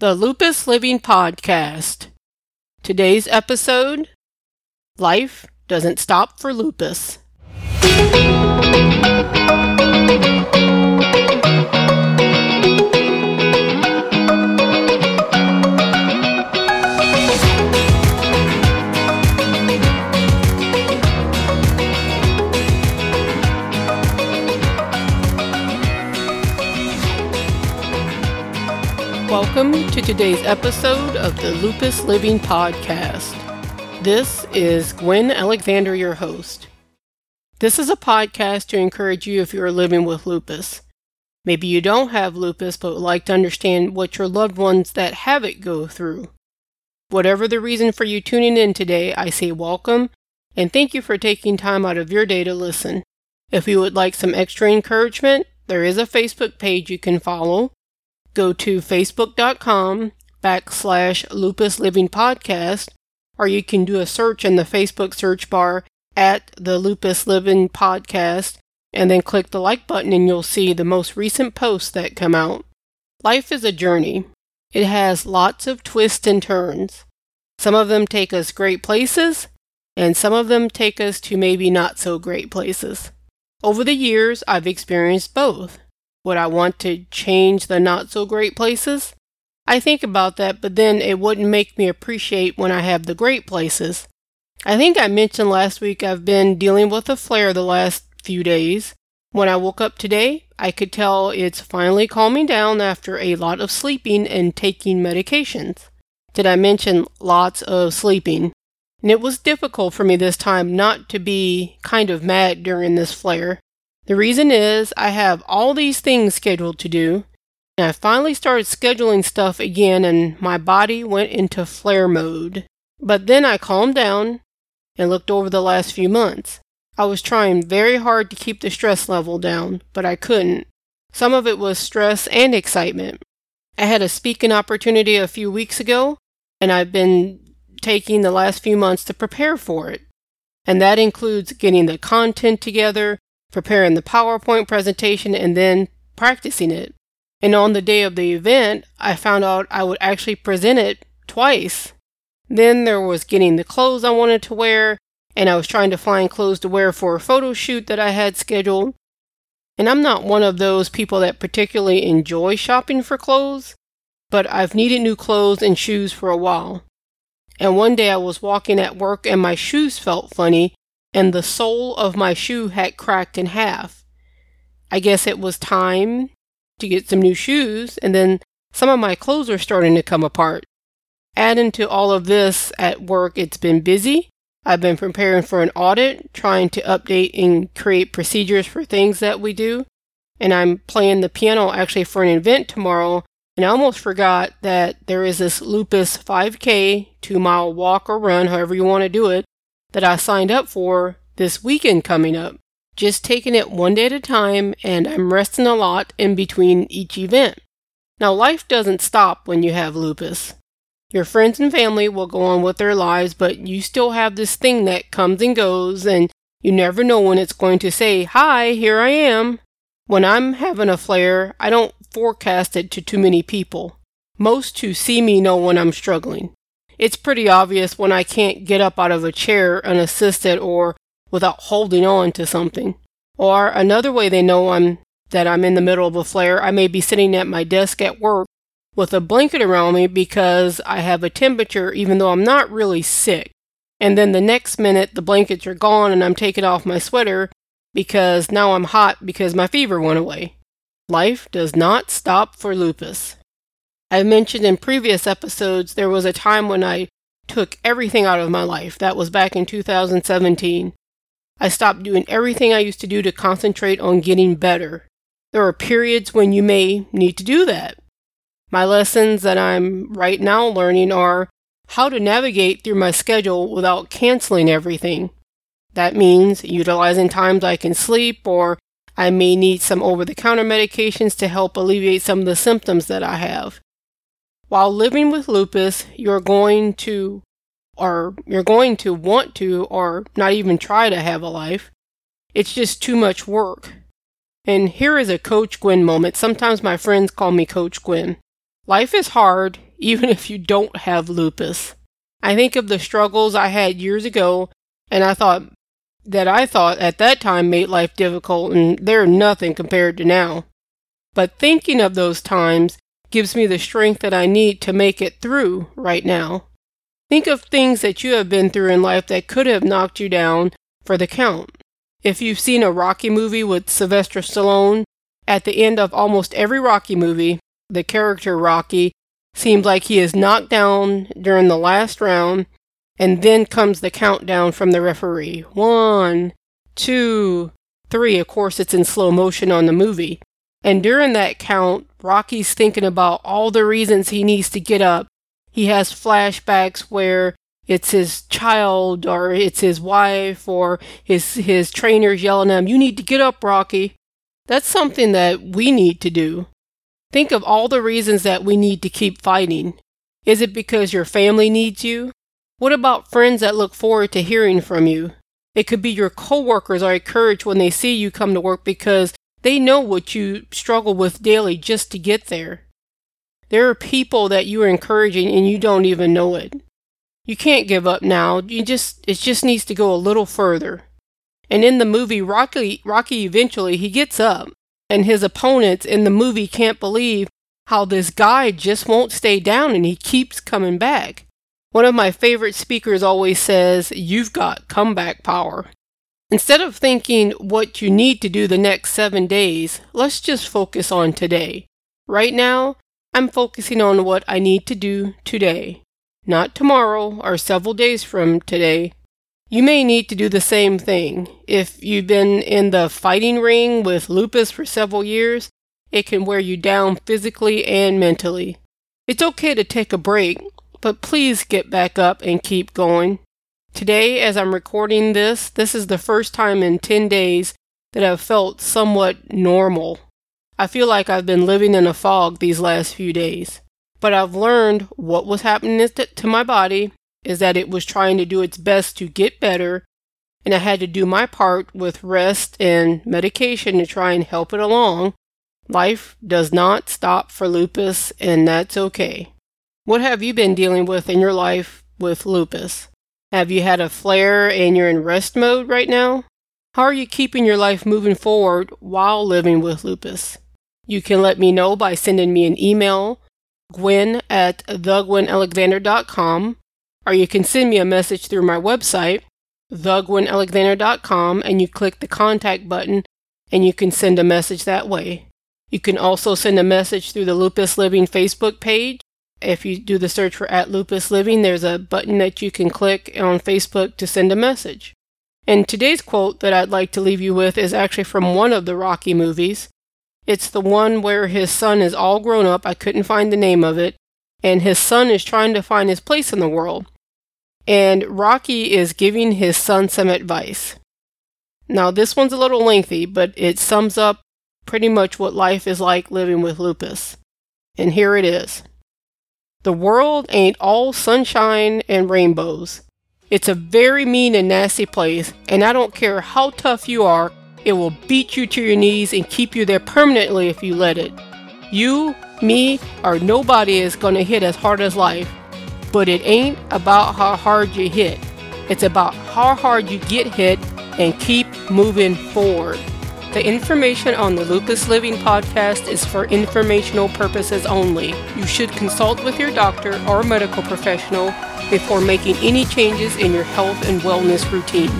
the Lupus Living Podcast. Today's episode Life Doesn't Stop for Lupus. Welcome to today's episode of the Lupus Living Podcast. This is Gwen Alexander, your host. This is a podcast to encourage you if you are living with lupus. Maybe you don't have lupus but would like to understand what your loved ones that have it go through. Whatever the reason for you tuning in today, I say welcome and thank you for taking time out of your day to listen. If you would like some extra encouragement, there is a Facebook page you can follow go to facebook.com backslash lupus living podcast, or you can do a search in the Facebook search bar at the lupus living podcast and then click the like button and you'll see the most recent posts that come out. Life is a journey. It has lots of twists and turns. Some of them take us great places, and some of them take us to maybe not so great places. Over the years, I've experienced both. Would I want to change the not so great places? I think about that, but then it wouldn't make me appreciate when I have the great places. I think I mentioned last week I've been dealing with a flare the last few days. When I woke up today, I could tell it's finally calming down after a lot of sleeping and taking medications. Did I mention lots of sleeping? And it was difficult for me this time not to be kind of mad during this flare. The reason is I have all these things scheduled to do, and I finally started scheduling stuff again, and my body went into flare mode. But then I calmed down and looked over the last few months. I was trying very hard to keep the stress level down, but I couldn't. Some of it was stress and excitement. I had a speaking opportunity a few weeks ago, and I've been taking the last few months to prepare for it. And that includes getting the content together, preparing the PowerPoint presentation, and then practicing it. And on the day of the event, I found out I would actually present it twice. Then there was getting the clothes I wanted to wear, and I was trying to find clothes to wear for a photo shoot that I had scheduled. And I'm not one of those people that particularly enjoy shopping for clothes, but I've needed new clothes and shoes for a while. And one day I was walking at work and my shoes felt funny, and the sole of my shoe had cracked in half. I guess it was time to get some new shoes, and then some of my clothes were starting to come apart. Adding to all of this at work, it's been busy. I've been preparing for an audit, trying to update and create procedures for things that we do. And I'm playing the piano actually for an event tomorrow. And I almost forgot that there is this Lupus 5K, two mile walk or run, however you want to do it, that I signed up for this weekend coming up. Just taking it one day at a time, and I'm resting a lot in between each event. Now, life doesn't stop when you have lupus. Your friends and family will go on with their lives, but you still have this thing that comes and goes, and you never know when it's going to say, Hi, here I am. When I'm having a flare, I don't forecast it to too many people. Most who see me know when I'm struggling it's pretty obvious when I can't get up out of a chair unassisted or without holding on to something. Or another way they know I'm that I'm in the middle of a flare, I may be sitting at my desk at work with a blanket around me because I have a temperature even though I'm not really sick. And then the next minute the blankets are gone and I'm taking off my sweater because now I'm hot because my fever went away. Life does not stop for lupus. I mentioned in previous episodes there was a time when I took everything out of my life. That was back in 2017. I stopped doing everything I used to do to concentrate on getting better. There are periods when you may need to do that. My lessons that I'm right now learning are how to navigate through my schedule without canceling everything. That means utilizing times I can sleep, or I may need some over the counter medications to help alleviate some of the symptoms that I have. While living with lupus, you're going to or you're going to want to or not even try to have a life. It's just too much work. And here is a Coach Gwen moment. Sometimes my friends call me Coach Gwen. Life is hard, even if you don't have lupus. I think of the struggles I had years ago, and I thought that I thought at that time made life difficult, and they're nothing compared to now. But thinking of those times gives me the strength that I need to make it through right now. Think of things that you have been through in life that could have knocked you down for the count. If you've seen a Rocky movie with Sylvester Stallone, at the end of almost every Rocky movie, the character Rocky seems like he is knocked down during the last round, and then comes the countdown from the referee. One, two, three. Of course, it's in slow motion on the movie. And during that count, Rocky's thinking about all the reasons he needs to get up. He has flashbacks where it's his child or it's his wife or his his trainers yelling at him, "You need to get up, Rocky." That's something that we need to do. Think of all the reasons that we need to keep fighting. Is it because your family needs you? What about friends that look forward to hearing from you? It could be your coworkers are encouraged when they see you come to work because they know what you struggle with daily just to get there. There are people that you are encouraging and you don't even know it. You can't give up now. You just it just needs to go a little further. And in the movie Rocky Rocky eventually he gets up and his opponents in the movie can't believe how this guy just won't stay down and he keeps coming back. One of my favorite speakers always says, You've got comeback power. Instead of thinking what you need to do the next seven days, let's just focus on today. Right now, I'm focusing on what I need to do today, not tomorrow or several days from today, you may need to do the same thing. If you've been in the fighting ring with lupus for several years, it can wear you down physically and mentally. It's okay to take a break, but please get back up and keep going. Today, as I'm recording this, this is the first time in 10 days that I've felt somewhat normal. I feel like I've been living in a fog these last few days. But I've learned what was happening to my body is that it was trying to do its best to get better, and I had to do my part with rest and medication to try and help it along. Life does not stop for lupus, and that's okay. What have you been dealing with in your life with lupus? Have you had a flare and you're in rest mode right now? How are you keeping your life moving forward while living with lupus? You can let me know by sending me an email, gwen at thegwenalexander.com, or you can send me a message through my website, thegwenalexander.com, and you click the contact button and you can send a message that way. You can also send a message through the Lupus Living Facebook page. If you do the search for at Lupus Living, there's a button that you can click on Facebook to send a message. And today's quote that I'd like to leave you with is actually from one of the Rocky movies. It's the one where his son is all grown up. I couldn't find the name of it and his son is trying to find his place in the world. And Rocky is giving his son some advice. Now, this one's a little lengthy, but it sums up pretty much what life is like living with lupus. And here it is The world ain't all sunshine and rainbows. It's a very mean and nasty place, and I don't care how tough you are, it will beat you to your knees and keep you there permanently if you let it. You me, or nobody is going to hit as hard as life. But it ain't about how hard you hit. It's about how hard you get hit and keep moving forward. The information on the Lupus Living podcast is for informational purposes only. You should consult with your doctor or medical professional before making any changes in your health and wellness routine.